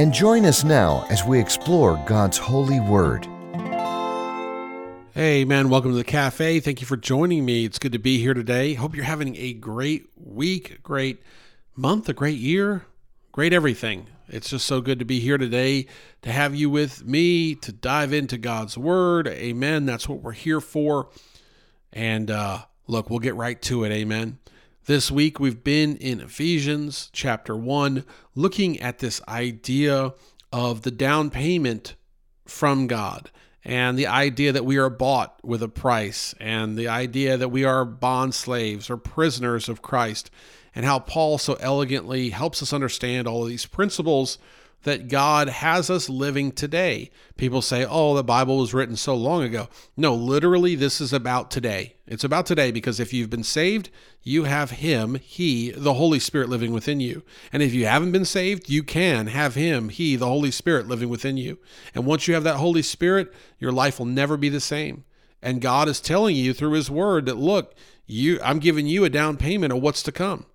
and join us now as we explore God's holy word. Hey, man, welcome to the cafe. Thank you for joining me. It's good to be here today. Hope you're having a great week, great month, a great year, great everything. It's just so good to be here today to have you with me to dive into God's word. Amen. That's what we're here for. And uh, look, we'll get right to it. Amen. This week we've been in Ephesians chapter 1, looking at this idea of the down payment from God and the idea that we are bought with a price and the idea that we are bond slaves or prisoners of Christ and how Paul so elegantly helps us understand all of these principles that God has us living today. People say, oh, the Bible was written so long ago. No, literally, this is about today. It's about today because if you've been saved, you have Him, He, the Holy Spirit living within you. And if you haven't been saved, you can have Him, He, the Holy Spirit living within you. And once you have that Holy Spirit, your life will never be the same. And God is telling you through His Word that, look, you, I'm giving you a down payment of what's to come.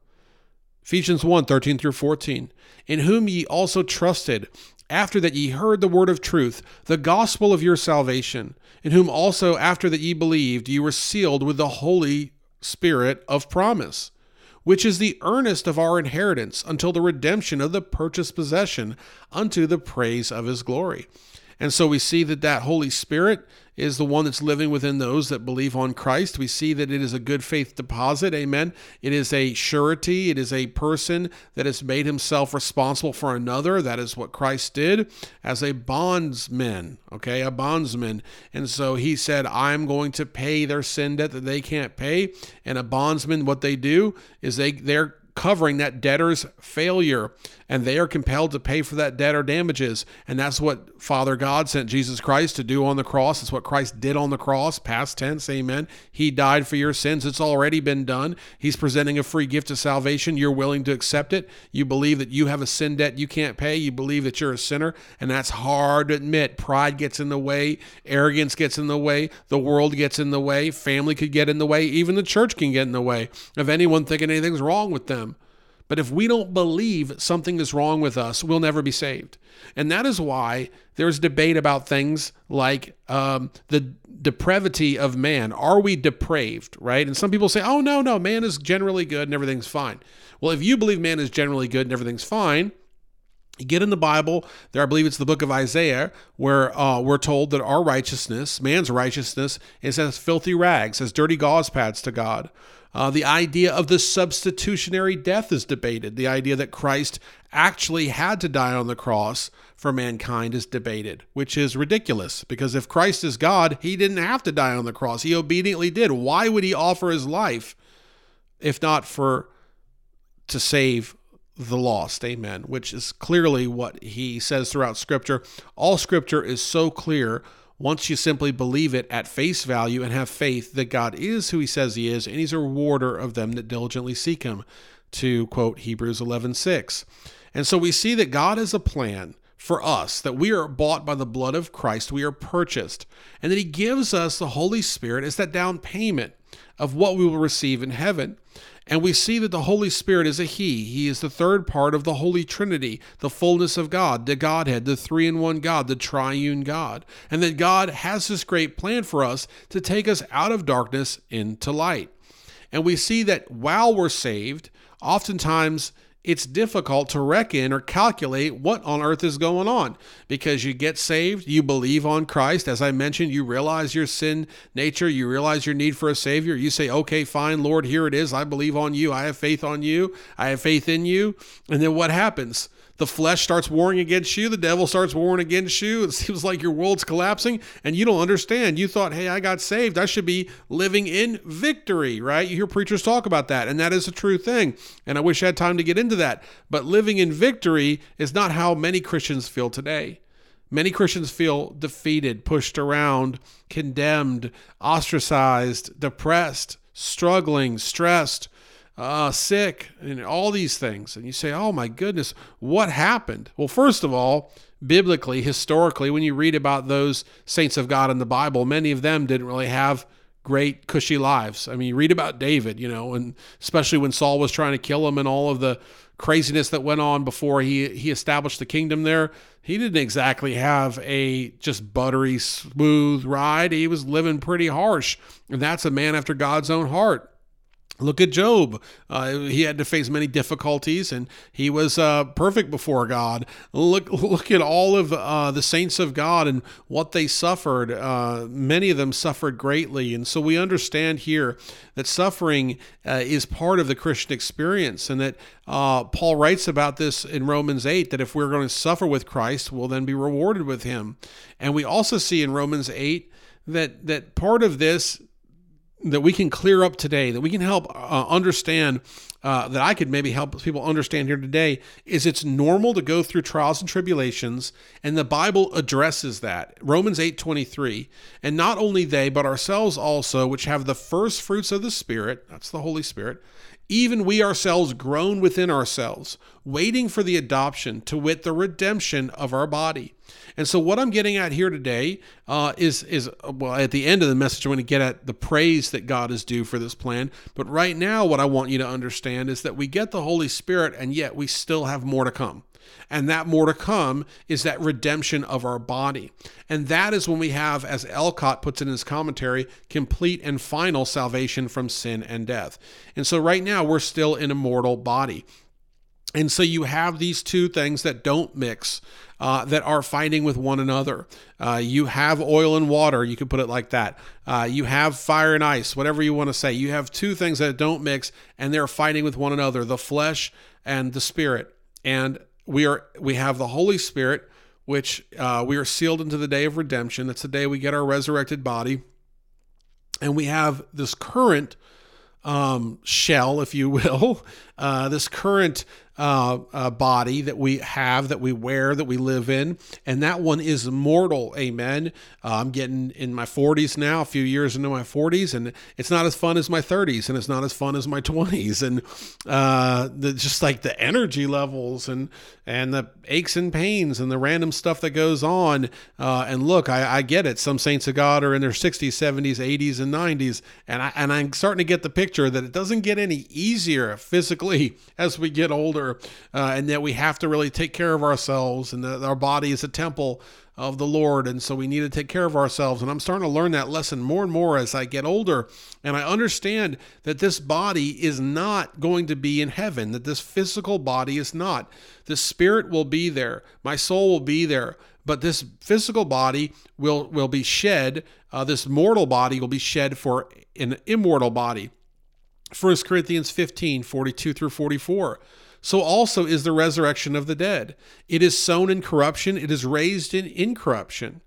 Ephesians 1 13 through 14. In whom ye also trusted, after that ye heard the word of truth, the gospel of your salvation, in whom also after that ye believed, ye were sealed with the Holy Spirit of promise, which is the earnest of our inheritance until the redemption of the purchased possession unto the praise of his glory. And so we see that that Holy Spirit is the one that's living within those that believe on Christ. We see that it is a good faith deposit. Amen. It is a surety. It is a person that has made himself responsible for another. That is what Christ did as a bondsman. Okay, a bondsman. And so he said, I'm going to pay their sin debt that they can't pay. And a bondsman, what they do is they they're covering that debtor's failure and they are compelled to pay for that debt or damages. And that's what father god sent jesus christ to do on the cross. It's what christ did on the cross. Past tense amen. He died for your sins. It's already been done. He's presenting a free gift of salvation. You're willing to accept it. You believe that you have a sin debt you can't pay. You believe that you're a sinner. And that's hard to admit. Pride gets in the way. Arrogance gets in the way. The world gets in the way. Family could get in the way. Even the church can get in the way of anyone thinking anything's wrong with them but if we don't believe something is wrong with us, we'll never be saved. And that is why there's debate about things like um, the depravity of man. Are we depraved, right? And some people say, oh, no, no, man is generally good and everything's fine. Well, if you believe man is generally good and everything's fine, you get in the Bible, there I believe it's the book of Isaiah, where uh, we're told that our righteousness, man's righteousness, is as filthy rags, as dirty gauze pads to God. Uh, the idea of the substitutionary death is debated. The idea that Christ actually had to die on the cross for mankind is debated, which is ridiculous because if Christ is God, he didn't have to die on the cross. He obediently did. Why would he offer his life if not for to save the lost? Amen. Which is clearly what he says throughout Scripture. All Scripture is so clear once you simply believe it at face value and have faith that God is who he says he is and he's a rewarder of them that diligently seek him to quote Hebrews 11:6. And so we see that God has a plan for us that we are bought by the blood of Christ, we are purchased, and that he gives us the Holy Spirit as that down payment of what we will receive in heaven. And we see that the Holy Spirit is a He. He is the third part of the Holy Trinity, the fullness of God, the Godhead, the three in one God, the triune God. And that God has this great plan for us to take us out of darkness into light. And we see that while we're saved, oftentimes it's difficult to reckon or calculate what on earth is going on because you get saved, you believe on Christ. As I mentioned, you realize your sin nature, you realize your need for a Savior. You say, okay, fine, Lord, here it is. I believe on you. I have faith on you. I have faith in you. And then what happens? The flesh starts warring against you, the devil starts warring against you. It seems like your world's collapsing and you don't understand. You thought, hey, I got saved. I should be living in victory, right? You hear preachers talk about that, and that is a true thing. And I wish I had time to get into that. But living in victory is not how many Christians feel today. Many Christians feel defeated, pushed around, condemned, ostracized, depressed, struggling, stressed, uh, sick, and all these things. And you say, oh my goodness, what happened? Well, first of all, biblically, historically, when you read about those saints of God in the Bible, many of them didn't really have great cushy lives. I mean, you read about David, you know, and especially when Saul was trying to kill him and all of the craziness that went on before he he established the kingdom there. He didn't exactly have a just buttery smooth ride. He was living pretty harsh. And that's a man after God's own heart. Look at Job. Uh, he had to face many difficulties, and he was uh, perfect before God. Look, look at all of uh, the saints of God and what they suffered. Uh, many of them suffered greatly, and so we understand here that suffering uh, is part of the Christian experience, and that uh, Paul writes about this in Romans eight. That if we're going to suffer with Christ, we'll then be rewarded with Him. And we also see in Romans eight that that part of this that we can clear up today, that we can help uh, understand, uh, that I could maybe help people understand here today, is it's normal to go through trials and tribulations, and the Bible addresses that. Romans 8 23. And not only they, but ourselves also, which have the first fruits of the Spirit, that's the Holy Spirit, even we ourselves groan within ourselves, waiting for the adoption, to wit, the redemption of our body. And so, what I'm getting at here today uh, is is well, at the end of the message, I'm going to get at the praise that God is due for this plan. But right now, what I want you to understand is that we get the Holy Spirit, and yet we still have more to come. And that more to come is that redemption of our body. And that is when we have, as Ellicott puts it in his commentary, complete and final salvation from sin and death. And so right now we're still in a mortal body. And so you have these two things that don't mix, uh, that are fighting with one another. Uh, you have oil and water, you could put it like that. Uh, you have fire and ice, whatever you want to say. You have two things that don't mix, and they're fighting with one another the flesh and the spirit. And we are we have the Holy Spirit, which uh, we are sealed into the day of redemption. That's the day we get our resurrected body, and we have this current um, shell, if you will, uh, this current uh, uh, body that we have, that we wear, that we live in, and that one is mortal. Amen. Uh, I'm getting in my 40s now, a few years into my 40s, and it's not as fun as my 30s, and it's not as fun as my 20s, and uh, the, just like the energy levels and and the aches and pains and the random stuff that goes on. Uh, and look, I, I get it. Some saints of God are in their 60s, 70s, 80s, and 90s, and I and I'm starting to get the picture that it doesn't get any easier physically as we get older uh, and that we have to really take care of ourselves, and that our body is a temple of the Lord, and so we need to take care of ourselves. And I'm starting to learn that lesson more and more as I get older, and I understand that this body is not going to be in heaven, that this physical body is not. The spirit will be there, my soul will be there, but this physical body will will be shed. Uh, this mortal body will be shed for an immortal body. 1 Corinthians 15, 42 through 44 so also is the resurrection of the dead. It is sown in corruption, it is raised in incorruption.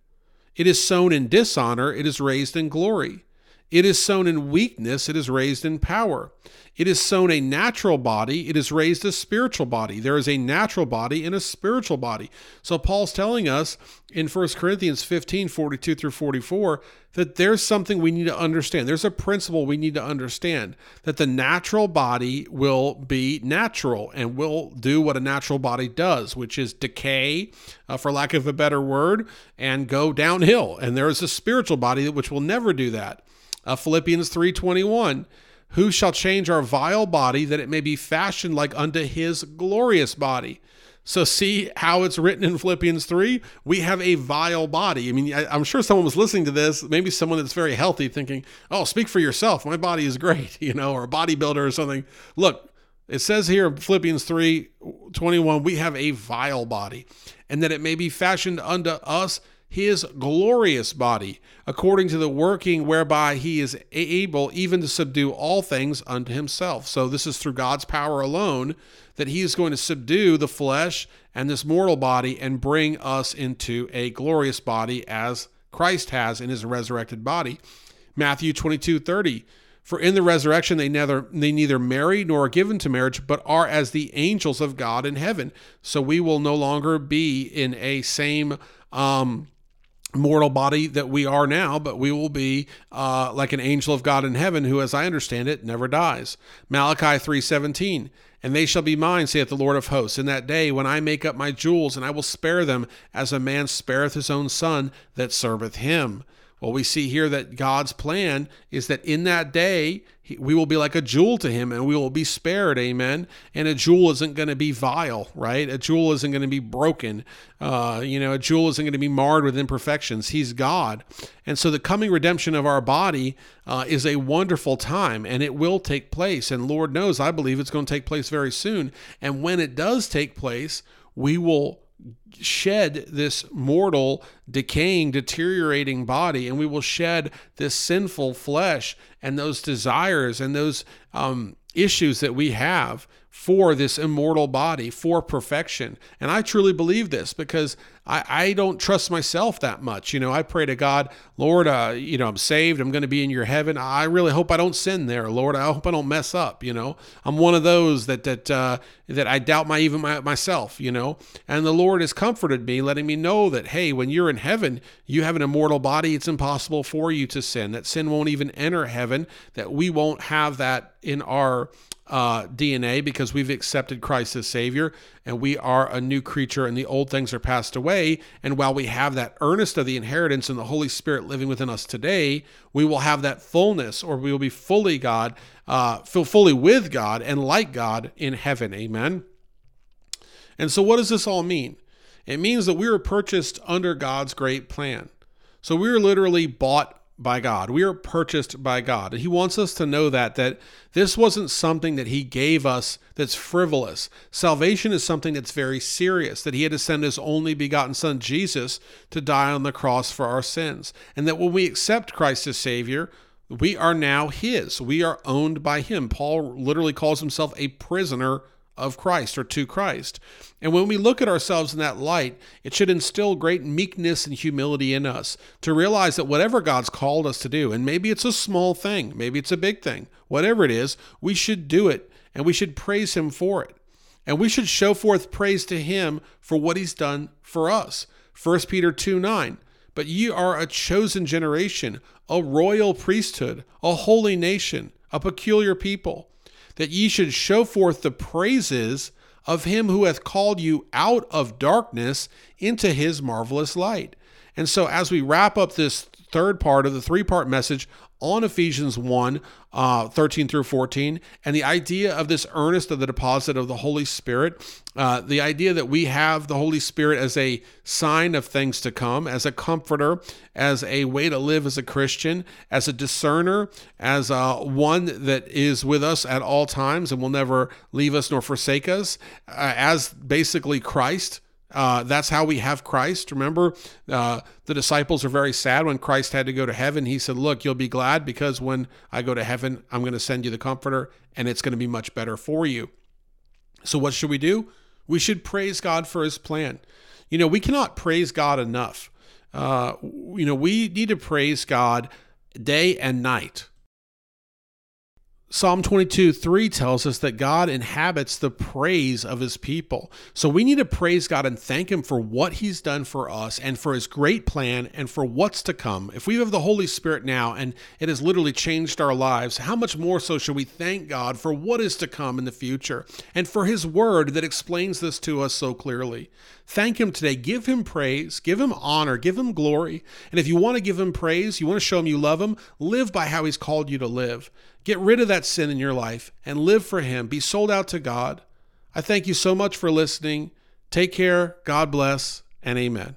It is sown in dishonor, it is raised in glory. It is sown in weakness, it is raised in power. It is sown a natural body, it is raised a spiritual body. There is a natural body and a spiritual body. So Paul's telling us in 1 Corinthians 15 42 through 44 that there's something we need to understand. There's a principle we need to understand that the natural body will be natural and will do what a natural body does, which is decay, uh, for lack of a better word, and go downhill. And there is a spiritual body which will never do that. Uh, Philippians 3:21 who shall change our vile body that it may be fashioned like unto his glorious body? So, see how it's written in Philippians 3? We have a vile body. I mean, I, am sure someone was listening to this, maybe someone that's very healthy, thinking, oh, speak for yourself. My body is great, you know, or a bodybuilder or something. Look, it says here in Philippians 3 21, we have a vile body, and that it may be fashioned unto us his glorious body, according to the working whereby he is able even to subdue all things unto himself. So, this is through God's power alone that he is going to subdue the flesh and this mortal body and bring us into a glorious body as Christ has in his resurrected body. Matthew 22 30. For in the resurrection they neither they neither marry nor are given to marriage, but are as the angels of God in heaven. So we will no longer be in a same um, mortal body that we are now, but we will be uh, like an angel of God in heaven, who, as I understand it, never dies. Malachi three seventeen. And they shall be mine, saith the Lord of hosts, in that day when I make up my jewels, and I will spare them as a man spareth his own son that serveth him. Well, we see here that God's plan is that in that day, we will be like a jewel to him and we will be spared. Amen. And a jewel isn't going to be vile, right? A jewel isn't going to be broken. Uh, you know, a jewel isn't going to be marred with imperfections. He's God. And so the coming redemption of our body uh, is a wonderful time and it will take place. And Lord knows, I believe it's going to take place very soon. And when it does take place, we will shed this mortal, decaying, deteriorating body, and we will shed this sinful flesh and those desires and those um, issues that we have for this immortal body, for perfection. And I truly believe this because I, I don't trust myself that much. You know, I pray to God, Lord, uh, you know, I'm saved. I'm going to be in your heaven. I really hope I don't sin there, Lord. I hope I don't mess up. You know, I'm one of those that that uh, that I doubt my even my, myself. You know, and the Lord has comforted me, letting me know that hey, when you're in heaven, you have an immortal body. It's impossible for you to sin. That sin won't even enter heaven. That we won't have that in our uh, DNA because we've accepted Christ as Savior and we are a new creature and the old things are passed away. And while we have that earnest of the inheritance and the Holy Spirit living within us today, we will have that fullness or we will be fully God, uh, fully with God and like God in heaven. Amen. And so, what does this all mean? It means that we were purchased under God's great plan. So we were literally bought by God. We are purchased by God. And he wants us to know that that this wasn't something that he gave us that's frivolous. Salvation is something that's very serious. That he had to send his only begotten son Jesus to die on the cross for our sins. And that when we accept Christ as savior, we are now his. We are owned by him. Paul literally calls himself a prisoner of Christ or to Christ. And when we look at ourselves in that light, it should instill great meekness and humility in us to realize that whatever God's called us to do, and maybe it's a small thing, maybe it's a big thing, whatever it is, we should do it and we should praise Him for it. And we should show forth praise to Him for what He's done for us. 1 Peter 2 9. But ye are a chosen generation, a royal priesthood, a holy nation, a peculiar people that ye should show forth the praises of him who hath called you out of darkness into his marvelous light. And so, as we wrap up this third part of the three part message on Ephesians 1 uh, 13 through 14, and the idea of this earnest of the deposit of the Holy Spirit, uh, the idea that we have the Holy Spirit as a sign of things to come, as a comforter, as a way to live as a Christian, as a discerner, as uh, one that is with us at all times and will never leave us nor forsake us, uh, as basically Christ uh, that's how we have Christ. Remember, uh, the disciples are very sad when Christ had to go to heaven. He said, Look, you'll be glad because when I go to heaven, I'm going to send you the Comforter and it's going to be much better for you. So, what should we do? We should praise God for his plan. You know, we cannot praise God enough. Uh, you know, we need to praise God day and night. Psalm 22 3 tells us that God inhabits the praise of his people. So we need to praise God and thank him for what he's done for us and for his great plan and for what's to come. If we have the Holy Spirit now and it has literally changed our lives, how much more so should we thank God for what is to come in the future and for his word that explains this to us so clearly? Thank him today. Give him praise, give him honor, give him glory. And if you want to give him praise, you want to show him you love him, live by how he's called you to live. Get rid of that sin in your life and live for Him. Be sold out to God. I thank you so much for listening. Take care. God bless, and amen.